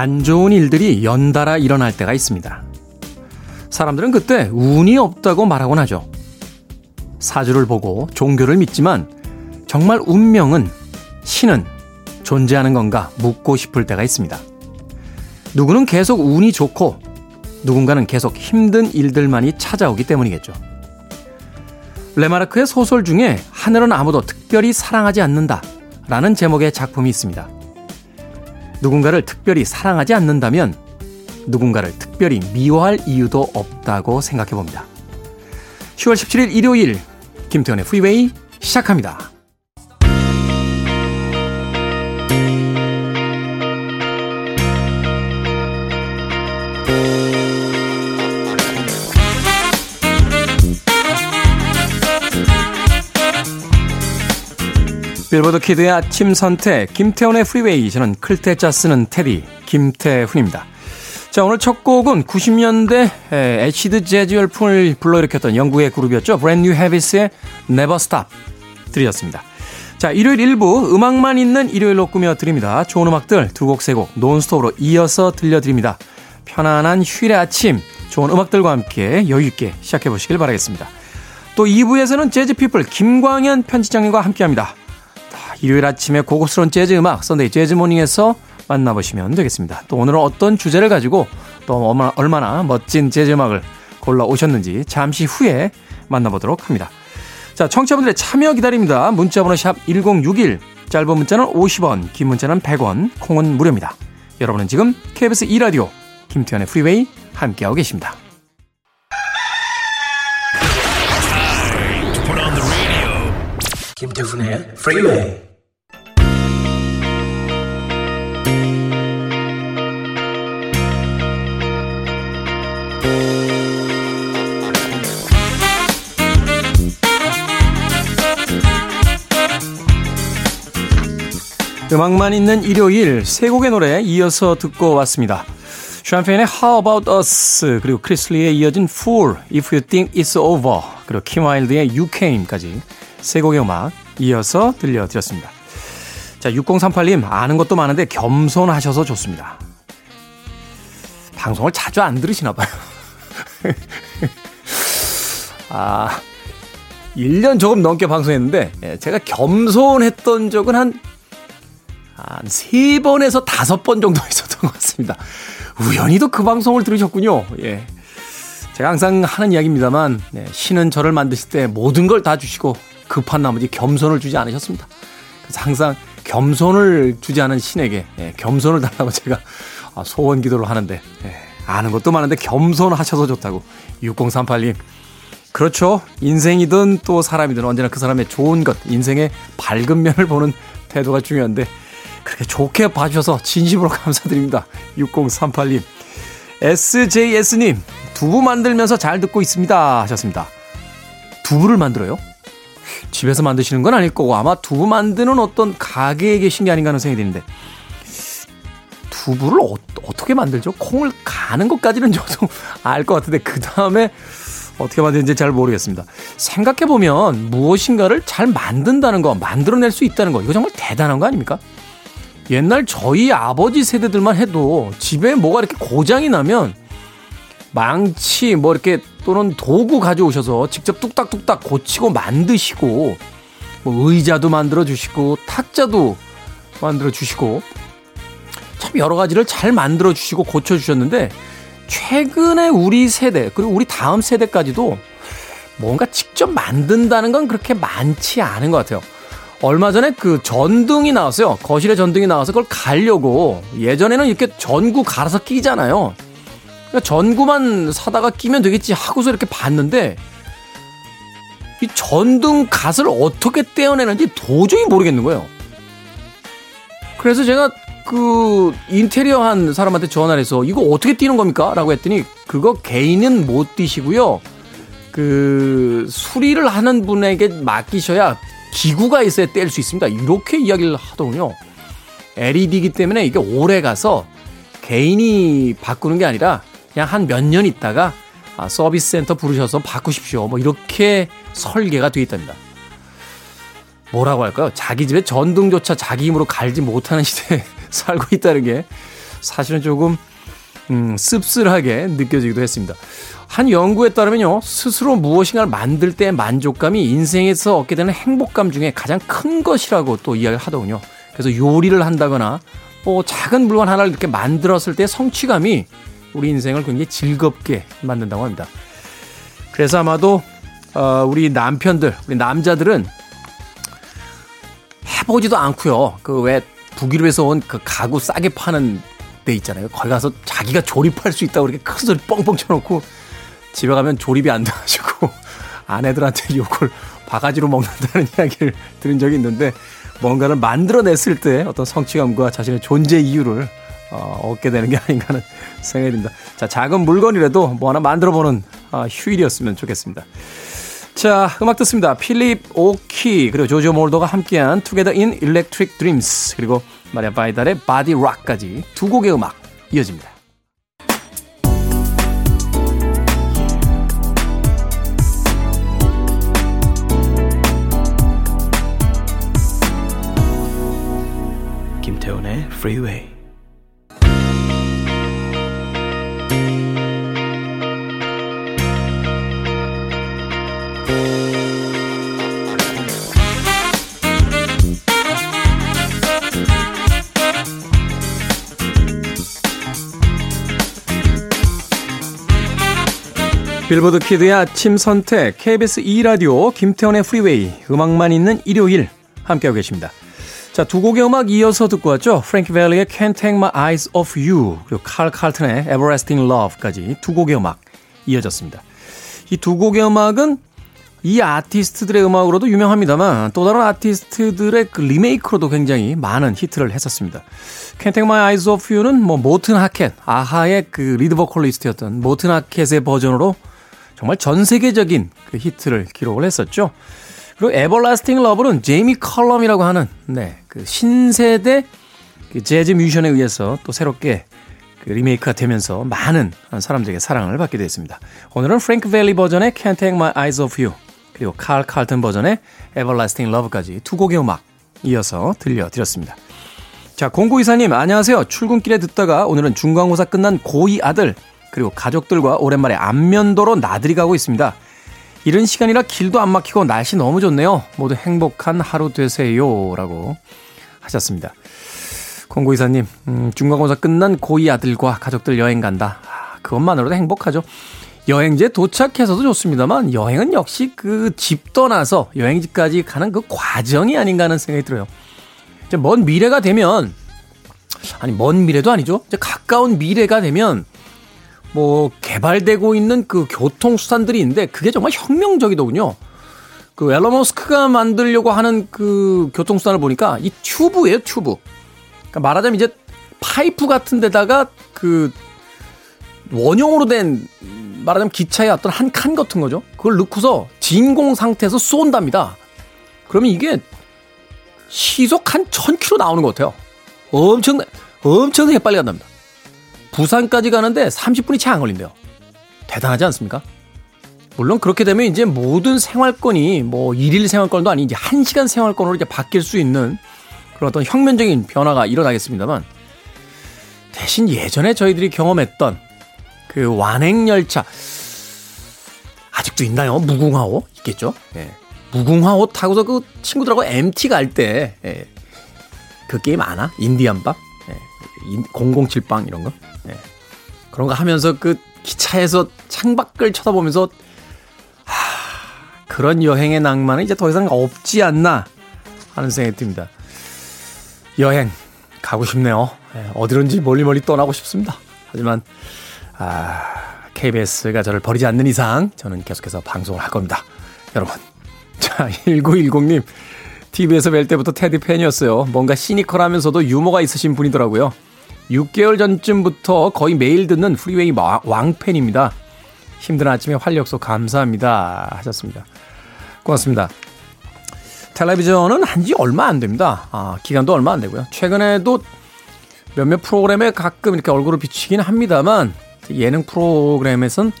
안 좋은 일들이 연달아 일어날 때가 있습니다. 사람들은 그때 운이 없다고 말하곤 하죠. 사주를 보고 종교를 믿지만 정말 운명은 신은 존재하는 건가 묻고 싶을 때가 있습니다. 누구는 계속 운이 좋고 누군가는 계속 힘든 일들만이 찾아오기 때문이겠죠. 레마르크의 소설 중에 하늘은 아무도 특별히 사랑하지 않는다 라는 제목의 작품이 있습니다. 누군가를 특별히 사랑하지 않는다면 누군가를 특별히 미워할 이유도 없다고 생각해 봅니다. 10월 17일 일요일 김태현의 프리웨이 시작합니다. 빌보드 kid의 아침 선택 김태훈의 Freeway 저는 클 태 자 쓰는 테디 김태훈입니다. 자 오늘 첫 곡은 90년대 acid 재즈 열풍을 불러일으켰던 영국의 그룹이었죠. Brand New Heavies의 Never Stop 들으셨습니다. 자 일요일 1부 음악만 있는 일요일로 꾸며 드립니다. 좋은 음악들 두 곡 세 곡 논스톱으로 이어서 들려드립니다. 편안한 휴일의 아침 좋은 음악들과 함께 여유있게 시작해보시길 바라겠습니다. 또 2부에서는 재즈피플 김광현 편집장님과 함께합니다. 일요일 아침에 고급스러운 재즈 음악 Sunday Jazz Morning에서 만나보시면 되겠습니다. 또 오늘은 어떤 주제를 가지고 또 얼마나, 얼마나 멋진 재즈 음악을 골라 오셨는지 잠시 후에 만나보도록 합니다. 자, 청취자분들의 참여 기다립니다. 문자번호 샵 1061, 짧은 문자는 50원, 긴 문자는 100원, 콩은 무료입니다. 여러분은 지금 KBS 2라디오 김태훈의 Freeway 함께하고 계십니다. 김태훈의 프리웨이 음악만 있는 일요일 세 곡의 노래 이어서 듣고 왔습니다. 샴페인의 How About Us 그리고 크리슬리에 이어진 Fool, If You Think It's Over 그리고 키마일드의 You Came까지 세 곡의 음악 이어서 들려드렸습니다. 자 6038님 아는 것도 많은데 겸손하셔서 좋습니다. 방송을 자주 안 들으시나 봐요. 아 1년 조금 넘게 방송했는데 예, 제가 겸손했던 적은 한 한 세 번에서 다섯 번 정도 있었던 것 같습니다. 우연히도 그 방송을 들으셨군요. 예. 제가 항상 하는 이야기입니다만, 네, 신은 저를 만드실 때 모든 걸 다 주시고 급한 나머지 겸손을 주지 않으셨습니다. 그래서 항상 겸손을 주지 않은 신에게 예, 겸손을 달라고 제가 아, 소원 기도를 하는데, 예, 아는 것도 많은데 겸손하셔서 좋다고. 6038님. 그렇죠. 인생이든 또 사람이든 언제나 그 사람의 좋은 것, 인생의 밝은 면을 보는 태도가 중요한데, 그렇게 좋게 봐주셔서 진심으로 감사드립니다. 6038님. SJS님, 두부 만들면서 잘 듣고 있습니다. 하셨습니다. 두부를 만들어요? 집에서 만드시는 건 아닐 거고 아마 두부 만드는 어떤 가게에 계신 게 아닌가 하는 생각이 드는데 두부를 어, 떻게 만들죠? 콩을 가는 것까지는 저도 알 것 같은데 그 다음에 어떻게 만드는지 잘 모르겠습니다. 생각해보면 무엇인가를 잘 만든다는 거, 만들어낼 수 있다는 거, 이거 정말 대단한 거 아닙니까? 옛날 저희 아버지 세대들만 해도 집에 뭐가 이렇게 고장이 나면 망치 뭐 이렇게 또는 도구 가져오셔서 직접 뚝딱뚝딱 고치고 만드시고 뭐 의자도 만들어 주시고 탁자도 만들어 주시고 참 여러 가지를 잘 만들어 주시고 고쳐 주셨는데 최근에 우리 세대 그리고 우리 다음 세대까지도 뭔가 직접 만든다는 건 그렇게 많지 않은 것 같아요. 얼마 전에 그 전등이 나왔어요. 거실에 전등이 나와서 그걸 갈려고 예전에는 이렇게 전구 갈아서 끼잖아요. 그러니까 전구만 사다가 끼면 되겠지 하고서 이렇게 봤는데 이 전등 갓을 어떻게 떼어내는지 도저히 모르겠는 거예요. 그래서 제가 그 인테리어 한 사람한테 전화를 해서 이거 어떻게 띄는 겁니까? 라고 했더니 그거 개인은 못 띄시고요. 그 수리를 하는 분에게 맡기셔야 기구가 있어야 뗄 수 있습니다. 이렇게 이야기를 하더군요. LED이기 때문에 이게 오래 가서 개인이 바꾸는 게 아니라 그냥 한 몇 년 있다가 아, 서비스 센터 부르셔서 바꾸십시오. 뭐 이렇게 설계가 되어 있답니다. 뭐라고 할까요? 자기 집에 전등조차 자기 힘으로 갈지 못하는 시대에 살고 있다는 게 사실은 조금 음, 씁쓸하게 느껴지기도 했습니다. 한 연구에 따르면요, 스스로 무엇인가를 만들 때 만족감이 인생에서 얻게 되는 행복감 중에 가장 큰 것이라고 또 이야기를 하더군요. 그래서 요리를 한다거나, 뭐 작은 물건 하나를 이렇게 만들었을 때 성취감이 우리 인생을 굉장히 즐겁게 만든다고 합니다. 그래서 아마도, 어, 우리 남편들, 우리 남자들은 해보지도 않고요. 그 왜 북유럽에서 온 그 가구 싸게 파는 데 있잖아요. 거기 가서 자기가 조립할 수 있다고 이렇게 큰 소리 뻥뻥 쳐놓고 집에 가면 조립이 안 돼가지고 아내들한테 욕을 바가지로 먹는다는 이야기를 들은 적이 있는데 뭔가를 만들어냈을 때 어떤 성취감과 자신의 존재 이유를 어, 얻게 되는 게 아닌가 하는 생각이 듭니다. 자, 작은 물건이라도 뭐 하나 만들어보는 어, 휴일이었으면 좋겠습니다. 자, 음악 듣습니다. 필립 오키 그리고 조조 몰더가 함께한 Together in Electric Dreams 그리고 마리아 바이달의 Body Rock까지 두 곡의 음악 이어집니다. 김태훈의 Freeway 빌보드 kid의 아침 선택 KBS 2라디오 김태훈의 Freeway 음악만 있는 일요일 함께하고 계십니다. 자, 두 곡의 음악 이어서 듣고 왔죠. 프랭키 벨리의 Can't Take My Eyes Off You 그리고 칼 칼튼의 Everlasting Love까지 두 곡의 음악 이어졌습니다. 이 두 곡의 음악은 이 아티스트들의 음악으로도 유명합니다만 또 다른 아티스트들의 그 리메이크로도 굉장히 많은 히트를 했었습니다. Can't Take My Eyes Off You는 뭐 모튼 하켓, 아하의 그 lead 보컬리스트였던 모튼 하켓의 버전으로 정말 전 세계적인 그 히트를 기록을 했었죠. 그리고 Everlasting Love는 제이미 컬럼이라고 하는 네, 그 신세대 그 재즈 뮤지션에 의해서 또 새롭게 그 리메이크가 되면서 많은 사람들에게 사랑을 받게 됐습니다. 오늘은 프랭크 벨리 버전의 Can't Take My Eyes Off You 그리고 칼 칼튼 버전의 Everlasting Love까지 두 곡의 음악 이어서 들려드렸습니다. 자, 공구이사님 안녕하세요. 출근길에 듣다가 오늘은 중간고사 끝난 고2 아들 그리고 가족들과 오랜만에 안면도로 나들이 가고 있습니다. 이른 시간이라 길도 안 막히고 날씨 너무 좋네요. 모두 행복한 하루 되세요. 라고 하셨습니다. 공고이사님, 음, 중간고사 끝난 고2 아들과 가족들 여행 간다. 아, 그것만으로도 행복하죠. 여행지에 도착해서도 좋습니다만 여행은 역시 그 집 떠나서 여행지까지 가는 그 과정이 아닌가 하는 생각이 들어요. 이제 먼 미래가 되면 아니 먼 미래도 아니죠. 이제 가까운 미래가 되면 뭐 개발되고 있는 그 교통 수단들이 있는데 그게 정말 혁명적이더군요. 그 앨런 머스크가 만들려고 하는 그 교통 수단을 보니까 이 튜브예요, 튜브. 그러니까 말하자면 이제 파이프 같은 데다가 그 원형으로 된 말하자면 기차의 어떤 한 칸 같은 거죠. 그걸 넣고서 진공 상태에서 쏜답니다. 그러면 이게 시속 한 1000km 나오는 것 같아요. 엄청, 엄청나게 빨리 간답니다. 부산까지 가는데 30분이 채 안 걸린대요. 대단하지 않습니까? 물론 그렇게 되면 이제 모든 생활권이 뭐 일일 생활권도 아닌 이제 1시간 생활권으로 이제 바뀔 수 있는 그런 어떤 혁명적인 변화가 일어나겠습니다만 대신 예전에 저희들이 경험했던 그 완행열차 아직도 있나요? 무궁화호 있겠죠? 예. 무궁화호 타고서 그 친구들하고 MT 갈 때, 예. 그 게임 아나? 인디안밥? 예. 007빵 이런 거? 예. 그런 거 하면서 그 기차에서 창밖을 쳐다보면서 하, 그런 여행의 낭만은 이제 더 이상 없지 않나 하는 생각이 듭니다. 여행 가고 싶네요. 예, 어디론지 멀리 멀리 떠나고 싶습니다. 하지만 아, KBS가 저를 버리지 않는 이상 저는 계속해서 방송을 할 겁니다. 여러분. 자, 1910님. TV에서 뵐 때부터 테디 팬이었어요. 뭔가 시니컬하면서도 유머가 있으신 분이더라고요. 6개월 전쯤부터 거의 매일 듣는 Freeway 왕팬입니다. 힘든 아침에 활력소 감사합니다. 하셨습니다. 고맙습니다. 텔레비전은 한 지 얼마 안 됩니다. 아, 기간도 얼마 안 되고요. 최근에도 몇몇 프로그램에 가끔 이렇게 얼굴을 비치긴 합니다만 예능 프로그램에선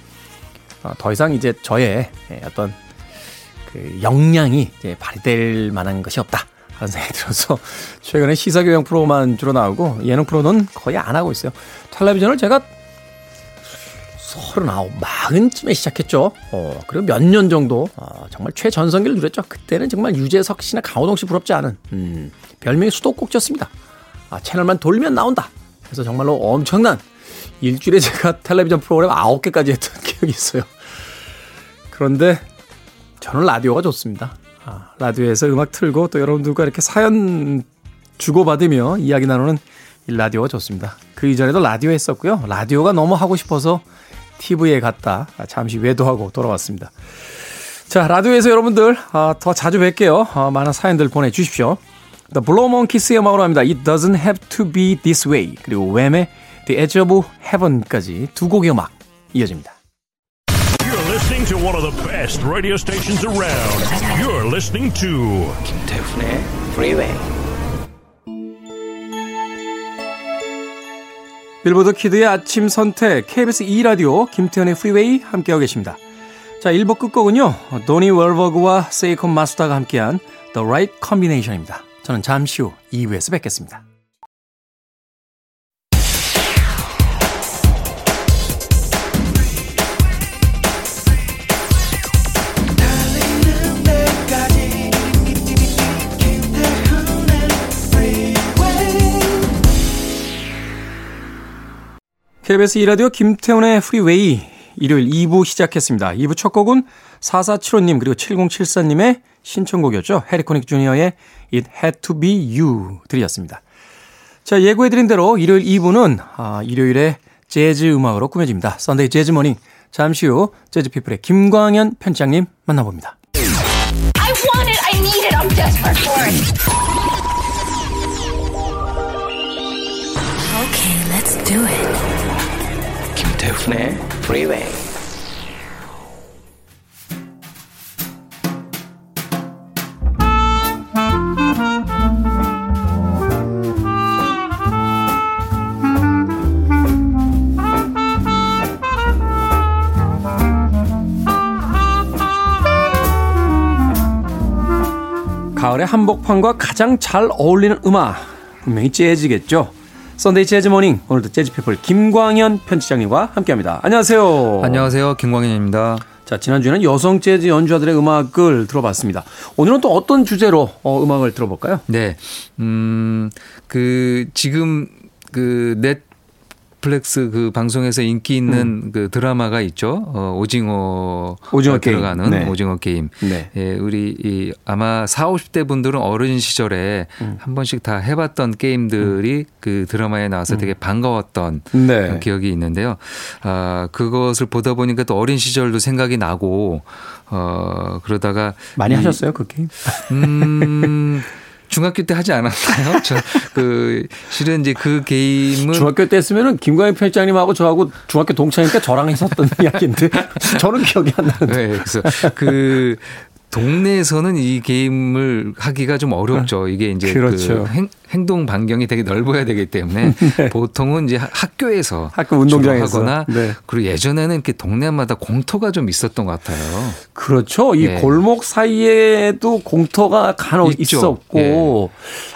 어, 더 이상 이제 저의 어떤 그 역량이 이제 발휘될 만한 것이 없다. 하는 생각이 들어서 최근에 시사교양 프로만 주로 나오고 예능 프로는 거의 안 하고 있어요. 텔레비전을 제가 서른아홉, 마흔쯤에 시작했죠. 어, 그리고 몇 년 정도, 어, 정말 최전성기를 누렸죠. 그때는 정말 유재석 씨나 강호동 씨 부럽지 않은, 음, 별명이 수도꼭지였습니다. 아, 채널만 돌면 나온다. 그래서 정말로 엄청난 일주일에 제가 텔레비전 프로그램 아홉 개까지 했던 기억이 있어요. 그런데 저는 라디오가 좋습니다. 아, 라디오에서 음악 틀고 또 여러분들과 이렇게 사연 주고받으며 이야기 나누는 이 라디오가 좋습니다. 그 이전에도 라디오 했었고요. 라디오가 너무 하고 싶어서 TV에 갔다 잠시 외도하고 돌아왔습니다. 자, 라디오에서 여러분들 아, 더 자주 뵐게요. 아, 많은 사연들 보내주십시오. The Blow Monkeys의 음악으로 합니다. It doesn't have to be this way. 그리고 웸의 The Edge of Heaven까지 두 곡의 음악 이어집니다. To one of the best radio stations around. You're listening to 김태훈의 Freeway. 빌보드 kid의 아침 선택 KBS 2 라디오 김태훈의 Freeway 함께하고 계십니다. 자, 1부 끝곡은요. 도니 월버그와 세이콘 마스터가 함께한 The Right Combination입니다. 저는 잠시 후 2부에서 뵙겠습니다. KBS 2라디오 김태훈의 Freeway 일요일 2부 시작했습니다. 2부 첫 곡은 4475님 그리고 7074님의 신청곡이었죠. 해리코닉 주니어의 It Had To Be You 들으셨습니다. 자 예고해드린 대로 일요일 2부는 아, 일요일에 재즈 음악으로 꾸며집니다. Sunday Jazz Morning 잠시 후 재즈피플의 김광현 편집장님 만나봅니다. I want it, I need it, I'm desperate for it. Okay, let's do it. 김태훈의 프리웨이 가을의 한복판과 가장 잘 어울리는 음악 분명히 재즈겠죠. Sunday Jazz Morning 오늘도 재즈 피플 김광현 편집장님과 함께합니다. 안녕하세요. 안녕하세요. 김광현입니다. 자 지난주에는 여성 재즈 연주자들의 음악을 들어봤습니다. 오늘은 또 어떤 주제로 어, 음악을 들어볼까요? 네, 음그 지금 그넷 넷플릭스 그 방송에서 인기 있는 음. 그 드라마가 있죠. 어, 오징어 오징어 들어가는 네. 오징어 게임. 네. 예, 우리 이 아마 4, 50대 분들은 어린 시절에 음. 한 번씩 다 해봤던 게임들이 음. 그 드라마에 나와서 되게 음. 반가웠던 네. 기억이 있는데요. 아, 그것을 보다 보니까 또 어린 시절도 생각이 나고 어, 그러다가 많이 이, 하셨어요, 그 게임? 음. 중학교 때 하지 않았나요? 저 그 실은 이제 그 게임은 중학교 때 했으면은 김광희 편집장님하고 저하고 중학교 동창이니까 저랑 했었던 이야기인데 저는 기억이 안 나는데. 네, 그래서 그 동네에서는 이 게임을 하기가 좀 어렵죠. 이게 이제 그 그렇죠. 그 행, 행동 반경이 되게 넓어야 되기 때문에 네. 보통은 이제 학교에서 학교 운동장에서 하거나 네. 그리고 예전에는 이렇게 동네마다 공터가 좀 있었던 것 같아요. 그렇죠. 이 네. 골목 사이에도 공터가 간혹 있죠. 있었고 예.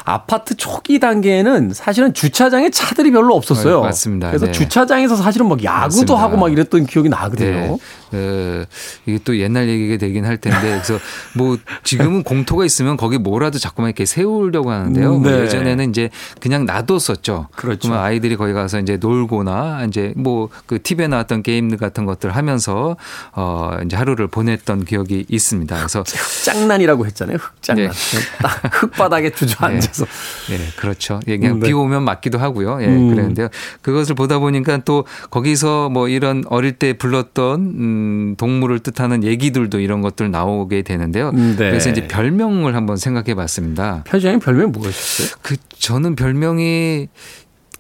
아파트 초기 단계에는 사실은 주차장에 차들이 별로 없었어요. 네, 맞습니다. 그래서 네. 주차장에서 사실은 막 야구도 맞습니다. 하고 막 이랬던 기억이 나거든요. 네. 이게 또 옛날 얘기가 되긴 할 텐데 그래서 뭐 지금은 공터가 있으면 거기 뭐라도 자꾸만 이렇게 세우려고 하는데요. 뭐 예전 예전에는 이제 그냥 놔뒀었죠. 그렇죠. 그러면 아이들이 거기 가서 이제 놀거나 이제 뭐 그 TV에 나왔던 게임들 같은 것들 하면서 어 이제 하루를 보냈던 기억이 있습니다. 그래서 흑장난이라고 했잖아요. 흑장난. 네. 딱 흙바닥에 주저앉아서. 네. 네, 그렇죠. 예, 그냥 음, 네. 비 오면 맞기도 하고요. 예, 음. 그랬는데요. 그것을 보다 보니까 또 거기서 뭐 이런 어릴 때 불렀던 음 동물을 뜻하는 얘기들도 이런 것들 나오게 되는데요. 네. 그래서 이제 별명을 한번 생각해 봤습니다. 편지장님 별명이 뭐였어요? 그 저는 별명이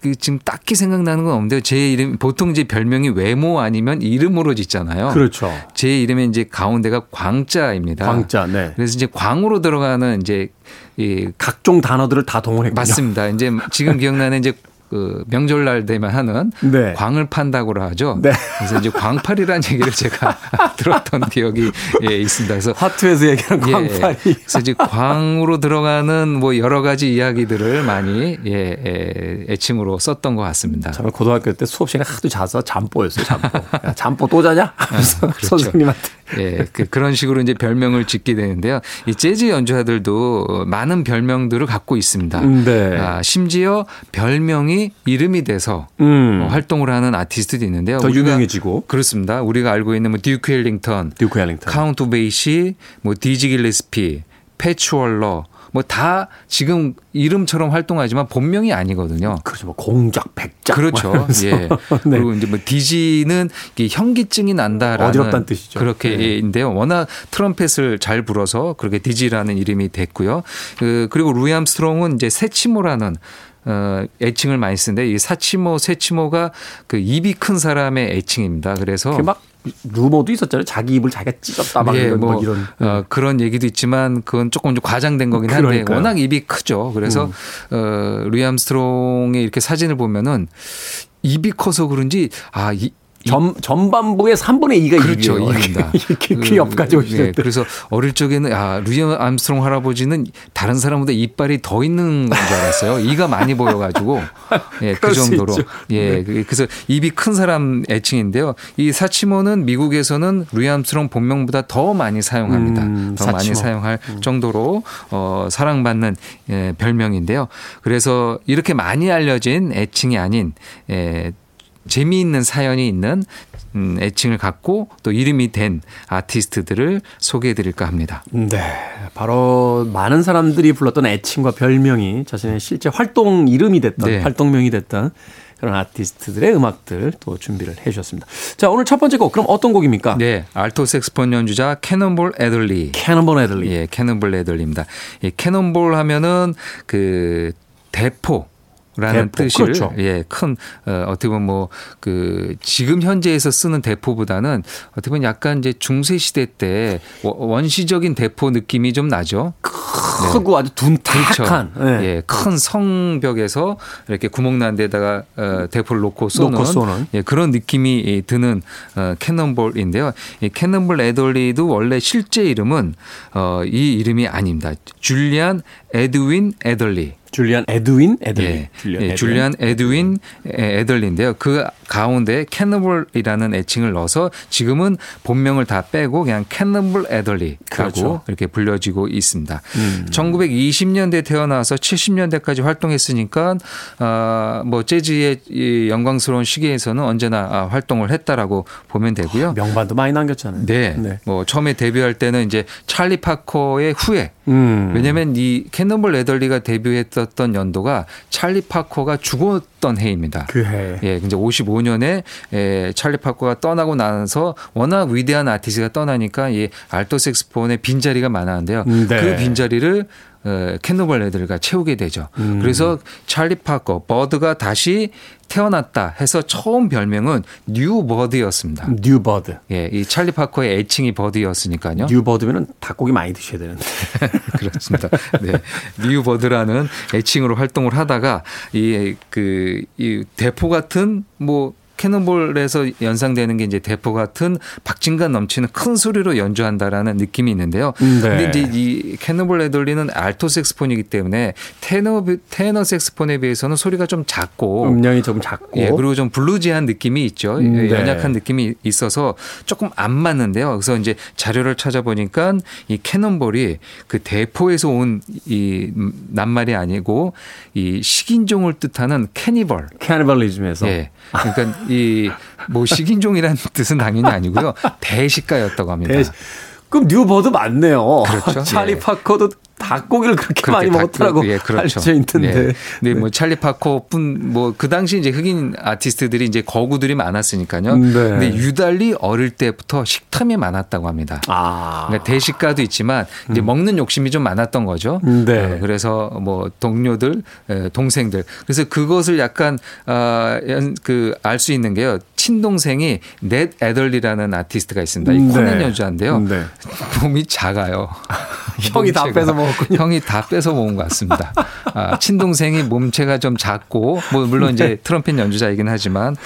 그 지금 딱히 생각나는 건 없는데요. 제 이름 보통 이제 별명이 외모 아니면 이름으로 짓잖아요. 그렇죠. 제 이름에 이제 가운데가 광자입니다. 광자. 네. 그래서 이제 광으로 들어가는 이제 이 각종 단어들을 다 동원했군요. 맞습니다. 이제 지금 기억나는 이제 그 명절날 되면 하는 네. 광을 판다고 하죠. 네. 그래서 이제 광팔이라는 얘기를 제가 들었던 기억이 예, 있습니다. 그래서 화투에서 얘기하는 예, 광팔이. 예, 그래서 이제 광으로 들어가는 뭐 여러 가지 이야기들을 많이 예, 예, 애칭으로 썼던 것 같습니다. 저는 고등학교 때 수업 시간에 하도 자서 잠뽀였어요. 잠뽀. 야, 잠뽀 또 자냐? 하면서 아, 그렇죠. 선생님한테. 예, 그, 그런 식으로 이제 별명을 짓게 되는데요. 이 재즈 연주자들도 많은 별명들을 갖고 있습니다. 네. 아, 심지어 별명이 이름이 돼서 음. 어, 활동을 하는 아티스트도 있는데요. 더 유명해지고 그렇습니다. 우리가 알고 있는 뭐 듀크 엘링턴, 듀크 엘링턴, 카운트 베이시, 뭐 디지 길레스피, 패츠 월러 뭐다 지금 이름처럼 활동하지만 본명이 아니거든요. 그렇죠. 뭐 공작, 백작. 그렇죠. 예. 네. 그리고 이제 뭐 디지는 현기증이 난다라는 어지럽다는 뜻이죠. 그렇게인데요. 네. 워낙 트럼펫을 잘 불어서 그렇게 디지라는 이름이 됐고요. 그 그리고 루이 암스트롱은 이제 세치모라는 어, 애칭을 많이 쓰는데 이 사치모, 세치모가 그 입이 큰 사람의 애칭입니다. 그래서 막 루머도 있었잖아요. 자기 입을 자기가 찢었다 막 예, 이런, 뭐, 이런. 어, 그런 얘기도 있지만 그건 조금 좀 과장된 거긴 한데 그러니까요. 워낙 입이 크죠. 그래서 음. 어, 루이 암스트롱의 이렇게 사진을 보면은 입이 커서 그런지 아, 이, 전, 전반부의 3분의 2가 그렇죠. 이입니다. 이렇게 귀 옆까지 오시는 네, 그래서 어릴 적에는 아, 루이엄 암스트롱 할아버지는 다른 사람보다 이빨이 더 있는 건 줄 알았어요. 이가 많이 보여 가지고 예, 그 정도로 예, 네. 그, 그래서 입이 큰 사람 애칭인데요. 이 사치모는 미국에서는 루이 암스트롱 본명보다 더 많이 사용합니다. 음, 더 사치모. 많이 사용할 음. 정도로 어, 사랑받는 예, 별명인데요. 그래서 이렇게 많이 알려진 애칭이 아닌 예, 재미있는 사연이 있는 음, 애칭을 갖고 또 이름이 된 아티스트들을 소개해 드릴까 합니다. 네. 바로 많은 사람들이 불렀던 애칭과 별명이 자신의 실제 활동 이름이 됐던, 네. 활동명이 됐던 그런 아티스트들의 음악들 또 준비를 해 주셨습니다. 자, 오늘 첫 번째 곡 그럼 어떤 곡입니까? 네. 알토 색스폰 연주자 캐논볼 애들리. 캐논볼 애들리. 예, 캐논볼 애들리입니다. 예, cannonball 하면은 그 대포 라는. 뜻을 그렇죠. 예, 큰 어, 어떻게 보면 뭐 그 지금 현재에서 쓰는 대포보다는 어떻게 보면 약간 이제 중세 시대 때 원시적인 대포 느낌이 좀 나죠. 크고 네. 아주 둔탁한 그렇죠. 네. 예, 큰 성벽에서 이렇게 구멍 난 데다가 어, 대포를 놓고 쏘는, 놓고 쏘는. 예, 그런 느낌이 드는 어, 캐논볼인데요. 이 캐논볼 애덜리도 원래 실제 이름은 어, 이 이름이 아닙니다. 줄리안 에드윈 애덜리. 줄리안 에드윈 애들리. 예, 줄리안, 예, 줄리안 에드윈 애들리인데요. 그 가운데 캐논볼이라는 애칭을 넣어서 지금은 본명을 다 빼고 그냥 캐논볼 애들리라고 그렇죠. 이렇게 불려지고 있습니다. 음. 1920년대 태어나서 70년대까지 활동했으니까 어, 뭐 재즈의 이 영광스러운 시기에서는 언제나 아, 활동을 했다라고 보면 되고요. 아, 명반도 많이 남겼잖아요. 네. 네. 뭐 처음에 데뷔할 때는 이제 찰리 파커의 후예 음. 왜냐하면 이 캐논볼 애덜리가 데뷔했 었던 연도가 찰리 파커가 죽었던 해입니다. 그 해. 예, 이제 55년에 에, 찰리 파커가 떠나고 나서 워낙 위대한 아티스트가 떠나니까 이 알토 색소폰의 빈자리가 많았는데요. 네. 그 빈자리를 어, 캐논볼 애들리가 채우게 되죠. 음. 그래서 찰리 파커, 버드가 다시 태어났다 해서 처음 별명은 New Bird였습니다. New Bird. 예, 이 찰리 파커의 애칭이 버드였으니까요. New Bird면은 닭고기 많이 드셔야 되는데. 그렇습니다. 네. New Bird라는 애칭으로 활동을 하다가 이그이 대포 같은 뭐 cannonball에서 연상되는 게 이제 대포 같은 박진감 넘치는 큰 소리로 연주한다라는 느낌이 있는데요. 네. 근데 이제 이 캐논볼 애덜리는 알토 색소폰이기 때문에 테너 테너 색소폰에 비해서는 소리가 좀 작고 음량이 좀 작고 예, 그리고 좀 bluesy한 느낌이 있죠. 음, 네. 연약한 느낌이 있어서 조금 안 맞는데요. 그래서 이제 자료를 찾아보니까 이 cannonball이 그 대포에서 온 이 낱말이 아니고 이 식인종을 뜻하는 cannibal cannibalism에서 예. 그러니까 이 뭐 식인종이라는 뜻은 당연히 아니고요. 대식가였다고 합니다. 대식. 그럼 New Bird 맞네요. 그렇죠. 찰리 예. 파커도 닭고기를 그렇게 많이 먹었다라고 예, 그렇죠. 알려 있는데. 네. 네. 뭐 찰리 파커뿐 뭐 그 당시 이제 흑인 아티스트들이 이제 거구들이 많았으니까요. 네. 근데 유달리 어릴 때부터 식탐이 많았다고 합니다. 아. 그러니까 대식가도 있지만 이제 음. 먹는 욕심이 좀 많았던 거죠. 네. 어, 그래서 뭐 동료들, 동생들. 그래서 그것을 약간 어, 그알 수 있는 게요. 친동생이 냇 애덜리라는 아티스트가 있습니다. 이 코넷 네. 연주자인데요. 네. 몸이 작아요. 형이 다 뺏어 먹 었군요. 형이 다 뺏어 먹은 것 같습니다. 아, 친동생이 몸체가 좀 작고 뭐 물론 이제 네. 트럼펫 연주자이긴 하지만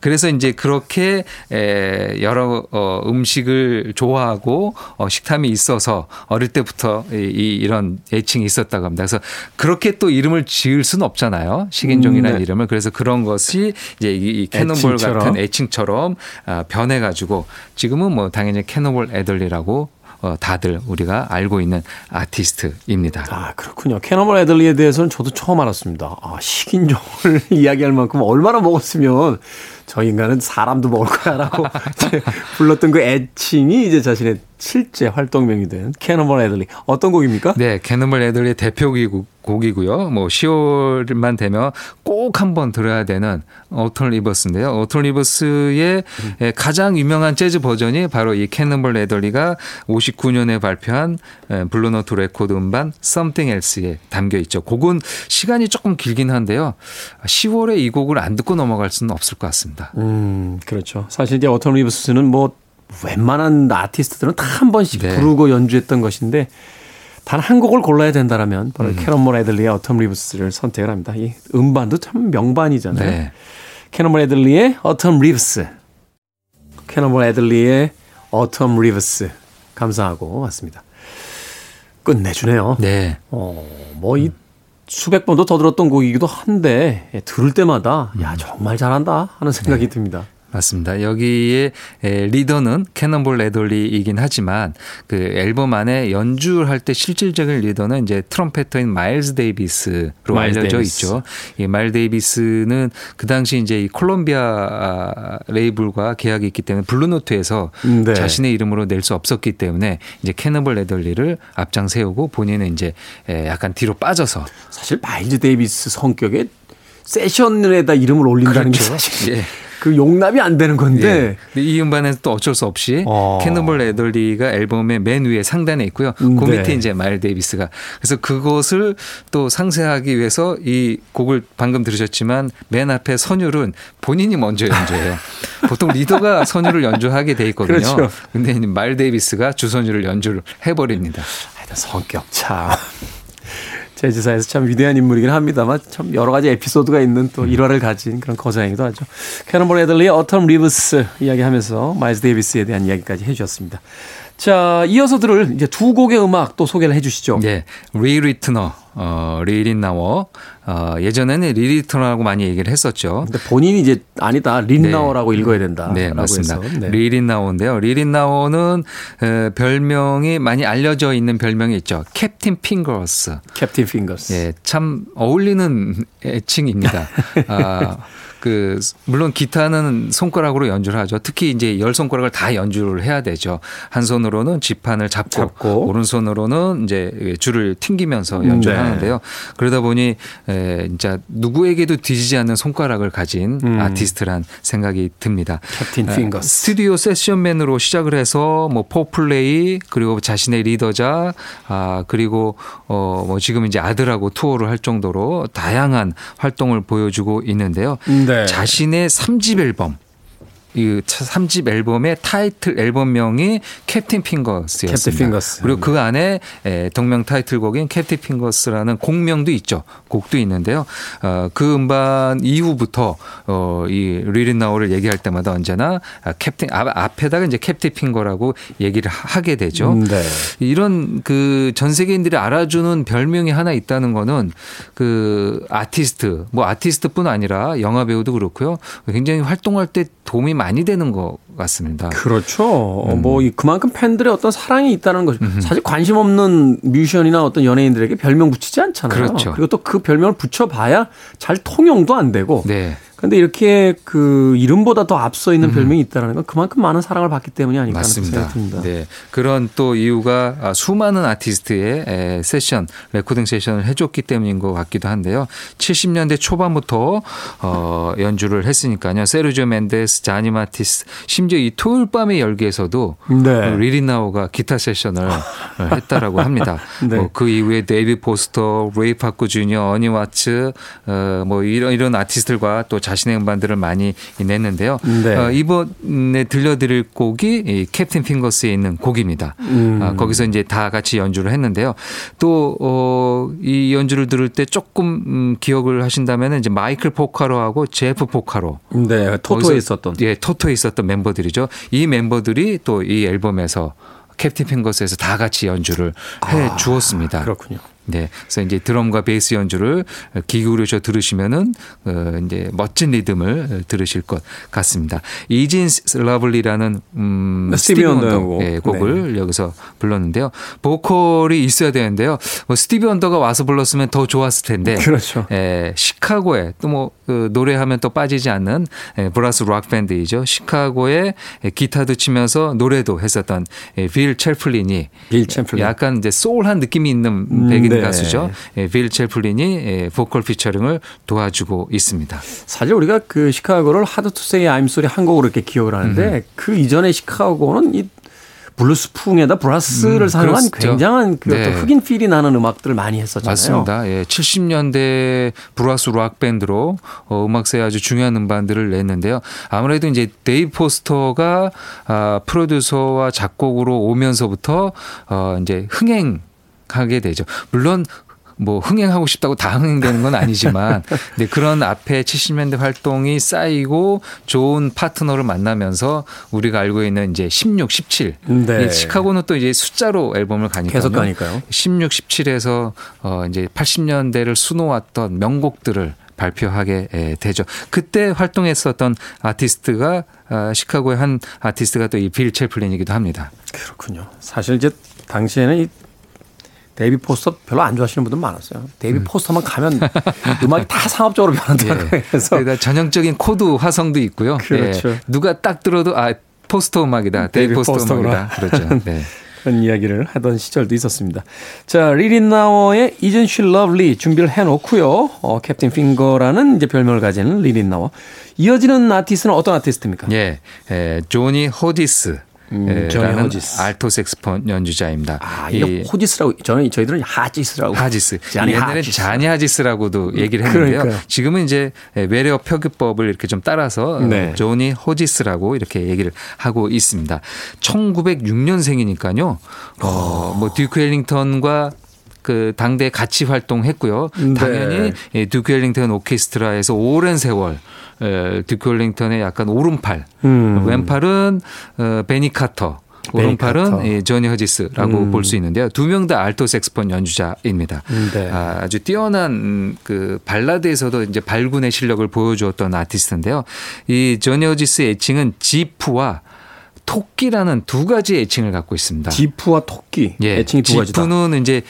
그래서 이제 그렇게 에 여러 어 음식을 좋아하고 어 식탐이 있어서 어릴 때부터 이, 이 이런 애칭이 있었다고 합니다. 그래서 그렇게 또 이름을 지을 수는 없잖아요. 식인종이라는 음, 네. 이름을 그래서 그런 것이 이제 이 캐노볼 같은 애칭처럼 아, 변해가지고 지금은 뭐 당연히 캐논볼 애들리라고 어, 다들 우리가 알고 있는 아티스트입니다. 아, 그렇군요. 캐논볼 애들리에 대해서는 저도 처음 알았습니다. 아, 식인종을 이야기할 만큼 얼마나 먹었으면 저 인간은 사람도 먹을 거야라고 불렀던 그 애칭이 이제 자신의 실제 활동명이 된 캐논볼 애들리 어떤 곡입니까? 네, 캐논볼 애들리의 대표곡 곡이고요. 뭐 10월만 되면 꼭 한번 들어야 되는 Autumn Leaves인데요. Autumn Leaves의 음. 가장 유명한 재즈 버전이 바로 이 캐논볼 애들리가 59년에 발표한 블루노트 레코드 음반 Something Else에 담겨 있죠. 곡은 시간이 조금 길긴 한데요. 10월에 이 곡을 안 듣고 넘어갈 수는 없을 것 같습니다. 음, 그렇죠. 사실 이제 Autumn Leaves는 뭐 웬만한 아티스트들은 다 한 번씩 네. 부르고 연주했던 것인데 단 한 곡을 골라야 된다라면 바로 음. 캐논볼 애들리의 Autumn Leaves를 선택을 합니다. 이 음반도 참 명반이잖아요. 네. 캐논볼 애들리의 Autumn Leaves. 캐논볼 애들리의 Autumn Leaves 감상하고 왔습니다. 끝내주네요. 네. 어, 뭐이 수백 번도 더 들었던 곡이기도 한데 들을 때마다 야 정말 잘한다 하는 생각이 네. 듭니다. 맞습니다. 여기에 리더는 캐논볼 애덜리이긴 하지만 그 앨범 안에 연주할 때 실질적인 리더는 이제 trumpeter인 마일즈 데이비스로 마일즈 알려져 데이비스. 있죠. 이 마일 데이비스는 그 당시 이제 이 콜롬비아 레이블과 계약이 있기 때문에 블루노트에서 네. 자신의 이름으로 낼 수 없었기 때문에 이제 캐논볼 애덜리를 앞장 세우고 본인은 이제 약간 뒤로 빠져서 사실 마일즈 데이비스 성격에 세션에다 이름을 올린다는 그렇죠. 게 사실 예. 그 용납이 안 되는 건데. 예. 이 음반에서 또 어쩔 수 없이 어. 캐논볼 애덜리가 앨범의 맨 위에 상단에 있고요. 그 네. 밑에 이제 마일 데이비스가 그래서 그것을 또 상세하기 위해서 이 곡을 방금 들으셨지만 맨 앞에 선율은 본인이 먼저 연주해요. 보통 리더가 선율을 연주하게 돼 있거든요. 그렇죠. 근데 마일 데이비스가 주선율을 연주를 해버립니다. 성격 참. 재즈사에서 참 위대한 인물이긴 합니다만 참 여러 가지 에피소드가 있는 또 일화를 가진 그런 거장이기도 하죠. 캐논볼 애덜리의 Autumn Leaves 이야기하면서 마일스 데이비스에 대한 이야기까지 해주셨습니다. 자, 이어서 들을 이제 두 곡의 음악 또 소개를 해 주시죠. 네. 리리트너, 어, 리린나워. 어, 예전에는 리리트너라고 많이 얘기를 했었죠. 근데 본인이 이제 아니다. 린나워라고 네. 읽어야 된다. 네, 맞습니다. 네. 리린나워인데요. 리린나워는 에, 별명이 많이 알려져 있는 별명이 있죠. Captain Fingers. Captain Fingers. 예, 참 어울리는 애칭입니다. 아, 그 물론 기타는 손가락으로 연주를 하죠. 특히 이제 열 손가락을 다 연주를 해야 되죠. 한 손으로는 지판을 잡고, 잡고. 오른손으로는 이제 줄을 튕기면서 연주를 네. 하는데요. 그러다 보니 에, 진짜 누구에게도 뒤지지 않는 손가락을 가진 음. 아티스트란 생각이 듭니다. 캡틴 핑거스. 스튜디오 세션맨으로 시작을 해서 뭐 포플레이 그리고 자신의 리더자 아 그리고 어 뭐 지금 이제 아들하고 투어를 할 정도로 다양한 활동을 보여주고 있는데요. 음. 네. 자신의 3집 앨범 이 3집 앨범의 타이틀 앨범명이 Captain Fingers였습니다. Captain Fingers. 그리고 그 안에 동명 타이틀곡인 Captain Fingers라는 곡명도 있죠. 곡도 있는데요. 어, 그 음반 이후부터 어, 이 리린 나우를 얘기할 때마다 언제나 Captain 앞에다가 이제 Captain Finger라고 얘기를 하게 되죠. 음, 네. 이런 그 전 세계인들이 알아주는 별명이 하나 있다는 거는 그 아티스트 뭐 아티스트뿐 아니라 영화 배우도 그렇고요. 굉장히 활동할 때 도움이 많이 되는 것 같습니다. 그렇죠. 음. 뭐 그만큼 팬들의 어떤 사랑이 있다는 거죠. 음. 사실 관심 없는 뮤지션이나 어떤 연예인들에게 별명 붙이지 않잖아요. 그렇죠. 그리고 또 그 별명을 붙여봐야 잘 통용도 안 되고. 네. 근데 이렇게 그 이름보다 더 앞서 있는 음. 별명이 있다는 건 그만큼 많은 사랑을 받기 때문이 아닐까 맞습니다. 생각이 듭니다. 네. 그런 또 이유가 아, 수많은 아티스트의 세션, 레코딩 세션을 해줬기 때문인 것 같기도 한데요. 70년대 초반부터 어, 연주를 했으니까요. 세르조 멘데스, 자니 마티스, 심지어 심지어 이 토요일 밤의 열기에서도 네. 리리나오가 기타 세션을 했다라고 합니다. 네. 뭐 그 이후에 데이비 포스터, 레이 파크 주니어, 어니 와츠 어, 뭐 이런 이런 아티스트들과 또 자신의 음반들을 많이 냈는데요. 네. 어, 이번에 들려드릴 곡이 이 캡틴 핑거스에 있는 곡입니다. 음. 아, 거기서 이제 다 같이 연주를 했는데요. 또 어, 이 연주를 들을 때 조금 음, 기억을 하신다면 이제 마이클 포카로하고 제프 포카로. 네, 토토에 있었던. 예, 토토에 있었던 멤버 들이죠. 이 멤버들이 또 이 앨범에서 캡틴 핑거스에서 다 같이 연주를 해 아, 주었습니다. 그렇군요. 네. 그래서 이제 드럼과 베이스 연주를 귀 기울여서 들으시면은 어 이제 멋진 리듬을 들으실 것 같습니다. Isn't She Lovely라는 음 스티비 원더 예, 곡을 네. 여기서 불렀는데요. 보컬이 있어야 되는데요. 뭐 스티비 원더가 와서 불렀으면 더 좋았을 텐데. 그렇죠. 예, 시카고에 또 뭐 그 노래하면 또 빠지지 않는 예, 브라스 락 밴드이죠. 시카고에 기타도 치면서 노래도 했었던 예, 빌 챔플린이 빌 챔플린. 약간 이제 소울한 느낌이 있는 음, 백인 네. 가수죠. 예, 빌 챔플린이 예, 보컬 featuring을 도와주고 있습니다. 사실 우리가 그 시카고를 Hard to Say I'm Sorry 한 곡으로 이렇게 기억을 하는데 음. 그 이전에 시카고는 이 블루스풍에다 브라스를 음, 사용한 그렇죠. 굉장한 그 네. 흑인 feel이 나는 음악들을 많이 했었잖아요. 맞습니다. 예, 70년대 브라스 락 밴드로 어, 음악사에 아주 중요한 음반들을 냈는데요. 아무래도 이제 데이비 포스터가 아, 프로듀서와 작곡으로 오면서부터 어, 이제 흥행 하게 되죠. 물론 뭐 흥행하고 싶다고 다 흥행되는 건 아니지만 근데 그런 앞에 70년대 활동이 쌓이고 좋은 파트너를 만나면서 우리가 알고 있는 이제 16, 17. 네. 시카고는 또 이제 숫자로 앨범을 가니까요. 계속 가니까요. 16, 17에서 어 이제 80년대를 수놓았던 명곡들을 발표하게 되죠. 그때 활동했었던 아티스트가 아, 시카고의 한 아티스트가 또 이 빌 챔플린이기도 합니다. 그렇군요. 사실 이제 당시에는 이 데이비 포스터 별로 안 좋아하시는 분들 많았어요. 데이비 음. 포스터만 가면 음악이 다 상업적으로 변한다고 예. 해서 전형적인 코드 화성도 있고요. 그렇죠. 예. 누가 딱 들어도 아 포스터 음악이다. 데이비, 데이비 포스터, 포스터 음악이다. 그렇죠. 네. 그런 이야기를 하던 시절도 있었습니다. 자, 리린 나워의 Isn't She Lovely 준비를 해놓고요. 어, Captain Finger라는 이제 별명을 가지는 리린 나워. 이어지는 아티스트는 어떤 아티스트입니까? 예, 에, 조니 호디스. 음, 라는 호지스. 알토 색스폰 연주자입니다. 아, 이 호지스라고 저는 저희들은 하지스라고 하지스. 자니 옛날에 하지스. 자니 하지스라고도 얘기를 했는데요. 그러니까요. 지금은 이제 외래어 표기법을 이렇게 좀 따라서 네. 조니 호지스라고 이렇게 얘기를 하고 있습니다. 1906년생이니까요. 어, 뭐 듀크 엘링턴과 그 당대 같이 활동했고요. 네. 당연히 듀크 엘링턴 오케스트라에서 오랜 세월 듀크 엘링턴의 약간 오른팔, 음. 왼팔은 어, 베니 카터, 오른팔은 예, 조니 허지스라고 음. 볼수 있는데요. 두 명 다 알토 색스폰 연주자입니다. 네. 아, 아주 뛰어난 그 발라드에서도 이제 발군의 실력을 보여주었던 아티스트인데요. 이 조니 허지스의 애칭은 지프와 토끼라는 두 가지 애칭을 갖고 있습니다. 지프와 토끼. 예. 애칭이 두 가지다. 지프는 이제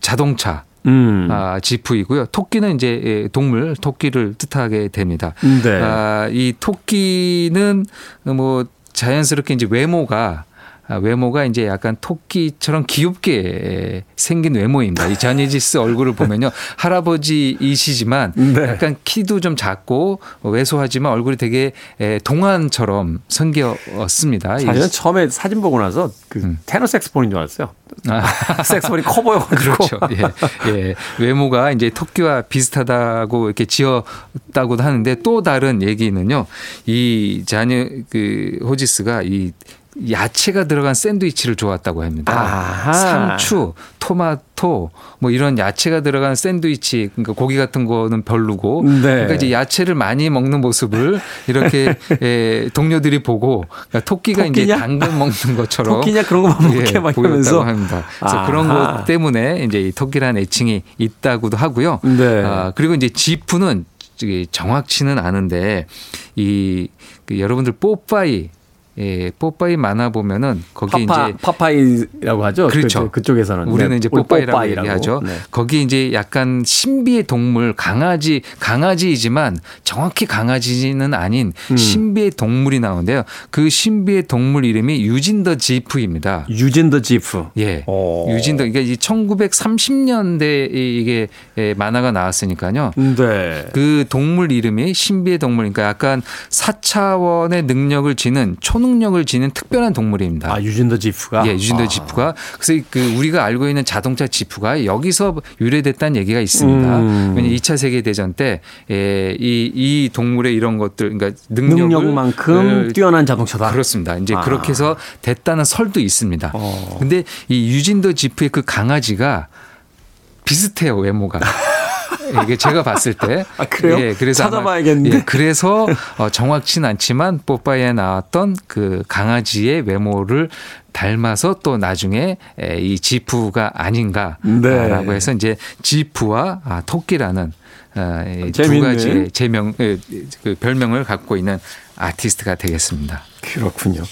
자동차. 음. 아, 지프이고요. 토끼는 이제 예, 동물, 토끼를 뜻하게 됩니다. 네. 아, 이 토끼는 뭐 자연스럽게 이제 외모가 아, 외모가 이제 약간 토끼처럼 귀엽게 생긴 외모입니다. 이 자니지스 얼굴을 보면요. 할아버지이시지만 네. 약간 키도 좀 작고 왜소하지만 얼굴이 되게 동안처럼 생겼습니다. 사실은 처음에 사진 보고 나서 그 음. 테너 색스폰인 줄 알았어요. 아. 색스폰이 커 보여가지고. 그렇죠. 예. 예. 외모가 이제 토끼와 비슷하다고 이렇게 지었다고도 하는데 또 다른 얘기는요. 이 자니 그 호지스가 이 야채가 들어간 샌드위치를 좋아했다고 합니다. 아하. 상추, 토마토, 뭐 이런 야채가 들어간 샌드위치, 그러니까 고기 같은 거는 별로고, 네. 그러니까 이제 야채를 많이 먹는 모습을 이렇게 에, 동료들이 보고 그러니까 토끼가 토끼냐? 이제 당근 먹는 것처럼 토끼냐 그런 거만 먹게 예, 막 보였다고 합니다. 그래서 아하. 그런 것 때문에 이제 이 토끼라는 애칭이 있다고도 하고요. 네. 아, 그리고 이제 지프는 정확치는 않은데 이 그 여러분들 뽀빠이 예, 뽀빠이 만화 보면은 거기 파파, 이제 파파이라고 하죠. 그렇죠. 그, 쪽에서는 우리는 네. 이제 뽀빠이라고, 뽀빠이라고 얘기하죠. 네. 거기 이제 약간 신비의 동물 강아지 강아지이지만 정확히 강아지는 아닌 음. 신비의 동물이 나오는데요. 그 신비의 동물 이름이 유진 더 지프입니다. 유진 더 지프. 예. 오. 유진 더 이게 1930년대 이게 예, 만화가 나왔으니까요. 네. 그 동물 이름이 신비의 동물 그러니까 약간 4차원의 능력을 지는 촌 초능력을 지닌 특별한 동물입니다. 아, 유진더 지프가? 예, 유진더 아. 지프가. 그래서 그 우리가 알고 있는 자동차 지프가 여기서 유래됐다는 얘기가 있습니다. 음. 왜냐 2차 세계대전 때 예, 이, 이 동물의 이런 것들, 그러니까 능력만큼 뛰어난 자동차다. 그렇습니다. 이제 아. 그렇게 해서 됐다는 설도 있습니다. 어. 근데 이 유진더 지프의 그 강아지가 비슷해요, 외모가. 이게 제가 봤을 때. 아, 그래요? 예, 그래서 찾아봐야겠는데. 예, 그래서 어, 정확치는 않지만 뽀빠이에 나왔던 그 강아지의 외모를 닮아서 또 나중에 이 지프가 아닌가라고 네. 해서 이제 지프와 아, 토끼라는 어, 두 가지의 제명, 그 별명을 갖고 있는 아티스트가 되겠습니다. 그렇군요.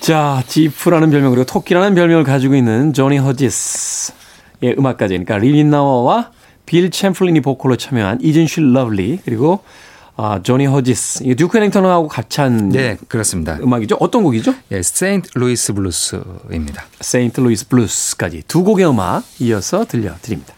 자, 지프라는 별명 그리고 토끼라는 별명을 가지고 있는 조니 허지스의 음악까지 그러니까 리린 나워와 빌 챔플린이 보컬로 참여한 Isn't She Lovely 그리고 아, 조니 허지스. 이 듀크 엘링턴하고 같이 한 네, 그렇습니다. 음악이죠. 어떤 곡이죠? 예, St. Louis Blues입니다. St. Louis Blues까지 두 곡의 음악 이어서 들려 드립니다.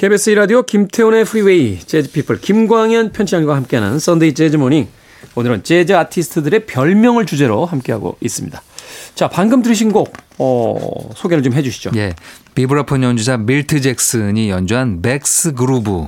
KBS 1라디오 김태훈의 Freeway 재즈피플 김광현 편집장과 함께하는 Sunday Jazz Morning 오늘은 재즈 아티스트들의 별명을 주제로 함께하고 있습니다. 자 방금 들으신 곡 어, 소개를 좀 해주시죠. 예, 비브라폰 연주자 밀트 잭슨이 연주한 Bags' Groove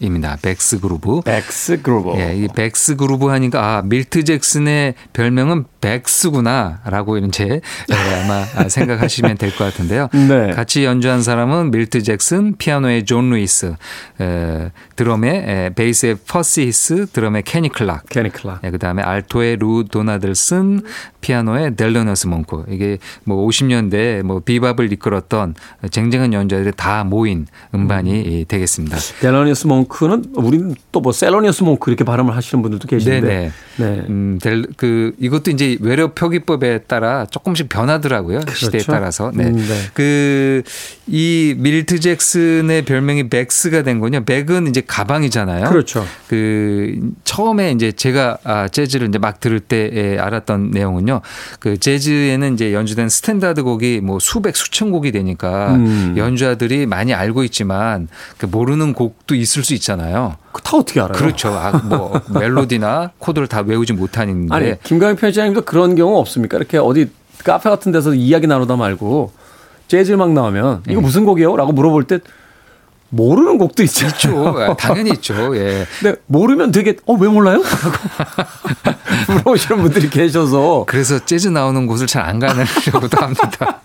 입니다. Bags' Groove. Bags' Groove. 예, 이 Bags' Groove 하니까 아 밀트 잭슨의 별명은 Bags구나라고 이제 아마 생각하시면 될 것 같은데요. 네. 같이 연주한 사람은 밀트 잭슨, 피아노의 존 루이스, 에, 드럼의 에, 베이스의 퍼시 히스, 드럼의 케니 클락. 케니 클락. 예, 그다음에 알토의 루 도널드슨, 피아노의 델로니어스 몽크. 이게 뭐 50년대 뭐 비밥을 이끌었던 쟁쟁한 연주자들이 다 모인 음반이 음. 되겠습니다. 델로니어스 몽크는 우리는 또 뭐 셀로니어스 몽크 이렇게 발음을 하시는 분들도 계신데. 네네. 네. 음, 델, 그 이것도 이제 외래어 표기법에 따라 조금씩 변하더라고요. 그렇죠? 시대에 따라서. 네. 음, 네. 그이 밀트 잭슨의 별명이 백스가 된 거냐. 백은 이제 가방이잖아요. 그렇죠. 그 처음에 이제 제가 아, 재즈를 이제 막 들을 때 알았던 내용은요. 그 재즈에는 이제 연주된 스탠다드 곡이 뭐 수백 수천 곡이 되니까 음. 연주자들이 많이 알고 있지만 그 모르는 곡도 있을 수 있잖아요. 다 어떻게 알아요? 그렇죠. 아, 뭐 멜로디나 코드를 다 외우지 못하는데. 아니 김광현 편집장님도 그런 경우 없습니까? 이렇게 어디 카페 같은 데서 이야기 나누다 말고 재즈 음악 나오면 이거 네. 무슨 곡이요? 라고 물어볼 때 모르는 곡도 있죠. 있죠. 아, 당연히 있죠. 예. 근데 모르면 되게 어 왜 몰라요? 물어보시는 분들이 계셔서 그래서 재즈 나오는 곳을 잘 안 가려고도 합니다.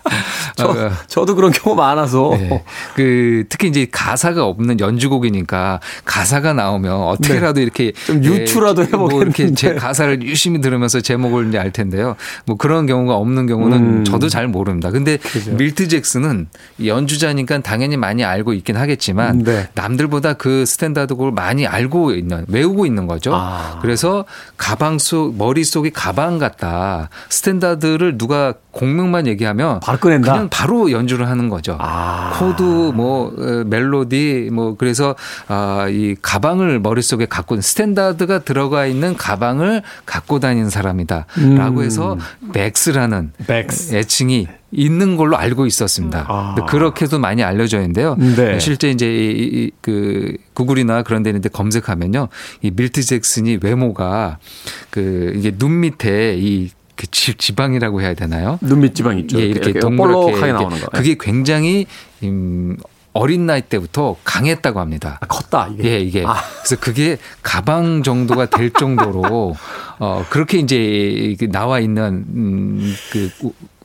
저, 어. 저도 그런 경우 많아서 네. 그 특히 이제 가사가 없는 연주곡이니까 가사가 나오면 어떻게라도 네. 이렇게 좀 유추라도 예, 해보겠는데 뭐 이렇게 제 가사를 유심히 들으면서 제목을 이제 알 텐데요. 뭐 그런 경우가 없는 경우는 음. 저도 잘 모릅니다. 근데 그죠. 밀트 잭슨은 연주자니까 당연히 많이 알고 있긴 하겠지만 네. 남들보다 그 스탠다드 곡을 많이 알고 있는 외우고 있는 거죠. 아. 그래서 가방 속 머릿속이 가방 같다. 스탠다드를 누가 곡명만 얘기하면 바로 꺼낸다. 그냥 바로 연주를 하는 거죠. 아. 코드 뭐 어, 멜로디 뭐 그래서 아이 가방을 머릿속에 갖고 스탠다드가 들어가 있는 가방을 갖고 다니는 사람이다라고 음. 해서 백스라는 백스. 애칭이 있는 걸로 알고 있었습니다. 아. 그렇게도 많이 알려져 있는데요. 네. 실제 이제 이, 그 구글이나 그런 데 있는데 검색하면요. 이 밀트 잭슨이 외모가 그 이게 눈 밑에 이 그 지방이라고 해야 되나요? 눈밑 지방 있죠. 예, 이렇게 동그랗게 나오는 거. 그게 굉장히 음, 어린 나이 때부터 강했다고 합니다. 아, 컸다 이게. 예, 이게. 아. 그래서 그게 가방 정도가 될 정도로 어 그렇게 이제 나와 있는 음 그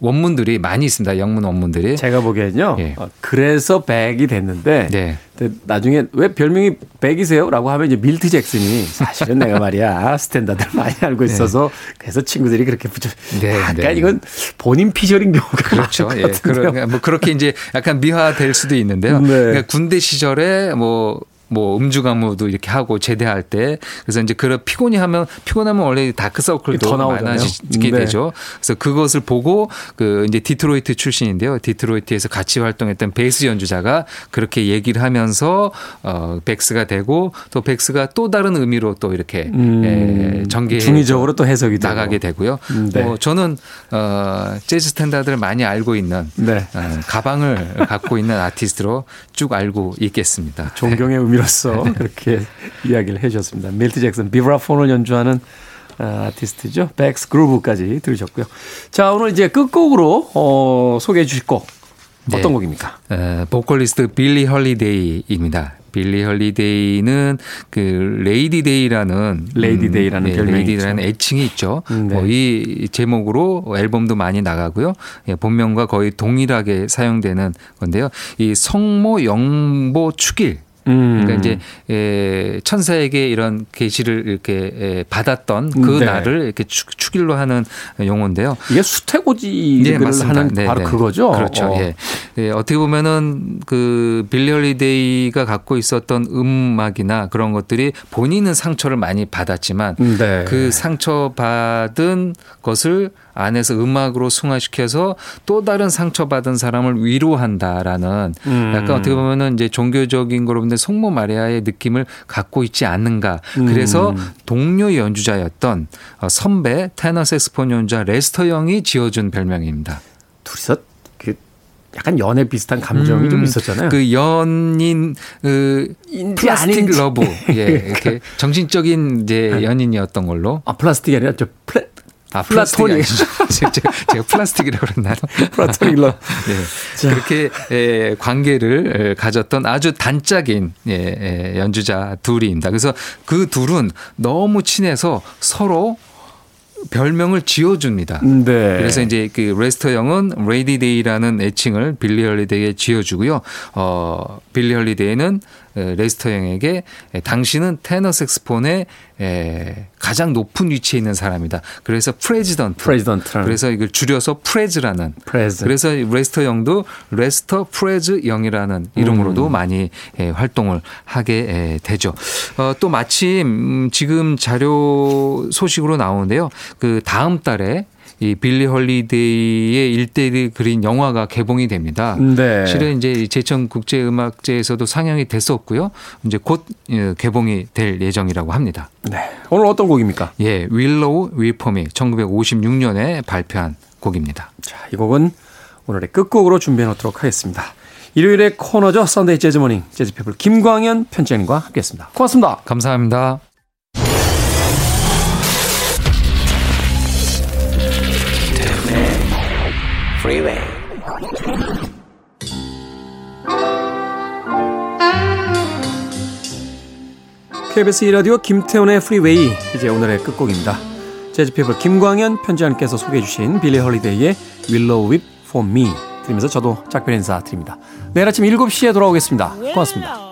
원문들이 많이 있습니다. 영문 원문들이. 제가 보기에는요. 예. 어, 그래서 백이 됐는데 네. 나중에 왜 별명이 백이세요?라고 하면 이제 밀트 잭슨이 사실은 내가 말이야 스탠다드를 많이 알고 네. 있어서 네. 그래서 친구들이 그렇게 붙여. 네, 약간 네. 이건 본인 피셜인 경우가 그렇죠. 예. 그러, 뭐 그렇게 이제 약간 미화될 수도 있는데요. 네. 그러니까 군대 시절에 뭐 뭐 음주 가무도 이렇게 하고 제대할 때 그래서 이제 그런 피곤이 하면 피곤하면 원래 다크 서클도 많아지게 네. 되죠. 그래서 그것을 보고 그 이제 디트로이트 출신인데요. 디트로이트에서 같이 활동했던 베이스 연주자가 그렇게 얘기를 하면서 어 백스가 되고 또 백스가 또 다른 의미로 또 이렇게 음, 예, 전개 중의적으로 또 해석이 나가게 되고. 되고요. 네. 어, 저는 어 재즈 스탠다드를 많이 알고 있는 네. 어, 가방을 갖고 있는 아티스트로 쭉 알고 있겠습니다. 존경의 의미로서 그렇게 이야기를 해주셨습니다. 밀트 잭슨 비브라폰을 연주하는 어, 아티스트죠. Bags' Groove까지 들으셨고요. 자, 오늘 이제 끝곡으로 어, 소개해 주실 곡 어떤 네. 곡입니까? 에, 보컬리스트 빌리 헐리데이입니다. 빌리 헐리데이는 그 레이디 데이라는 레이디 데이라는 음, 네, 레이디라는 애칭이 있죠. 음, 네. 뭐 이 제목으로 앨범도 많이 나가고요. 예, 본명과 거의 동일하게 사용되는 건데요. 이 성모 영보 축일 음. 그러니까 이제 에, 천사에게 이런 계시를 이렇게 에, 받았던 그 네. 날을 이렇게 축, 축일로 하는 용어인데요. 이게 수태고지를 네, 하는 네, 바로 네. 그거죠. 그렇죠. 어. 예. 예. 어떻게 보면은 그 빌리 헐리데이가 갖고 있었던 음악이나 그런 것들이 본인은 상처를 많이 받았지만 네. 그 상처 받은 것을 안에서 음악으로 승화시켜서 또 다른 상처받은 사람을 위로한다라는 음. 약간 어떻게 보면은 이제 종교적인 거로 보는데 성모 마리아의 느낌을 갖고 있지 않는가. 그래서 음. 동료 연주자였던 어, 선배 테너 색스폰 연주자 레스터 영이 지어준 별명입니다. 둘이서 그 약간 연애 비슷한 감정이 음, 좀 있었잖아요. 그 연인 그 플라스틱 아닌지. 러브 예 이렇게 정신적인 이제 네. 연인이었던 걸로. 아 플라스틱이 아니라 저 플, 아, 플라토닉. 제가, 제가 플라스틱이라고 그랬나요? 플라토닉로. 네. 그렇게 에, 관계를 가졌던 아주 단짝인 예, 예, 연주자 둘입니다. 그래서 그 둘은 너무 친해서 서로 별명을 지어줍니다. 네. 그래서 이제 그 레스터 영은 레이디 데이라는 애칭을 빌리 헐리데이에 지어주고요. 어, 빌리 헐리데이는 레스터 영에게 당신은 테너 색스폰의 가장 높은 위치에 있는 사람이다. 그래서 President. President. 그래서 이걸 줄여서 프레즈라는. 프레즈. 그래서 레스터 영도 레스터 프레즈 영이라는 이름으로도 음. 많이 활동을 하게 되죠. 어, 또 마침 지금 자료 소식으로 나오는데요. 그 다음 달에 이 빌리 헐리데이의 일대기를 그린 영화가 개봉이 됩니다. 네. 실은 이제 제천 국제음악제에서도 상영이 됐었고요. 이제 곧 예, 개봉이 될 예정이라고 합니다. 네. 오늘 어떤 곡입니까? 예, Willow Weep for Me 1956년에 발표한 곡입니다. 자, 이 곡은 오늘의 끝곡으로 준비해 놓도록 하겠습니다. 일요일의 코너죠. Sunday Jazz Morning 재즈 피플 김광현 편집장님과 함께했습니다. 고맙습니다. 감사합니다. Freeway. KBS 이라디오 김태훈의 프리웨이 이제 오늘의 끝곡입니다. 재즈피플 김광현 편집장님께서 소개해 주신 빌리 헐리데이의 Willow Weep For Me 들으면서 저도 작별 인사 드립니다. 내일 아침 7시에 돌아오겠습니다. 고맙습니다.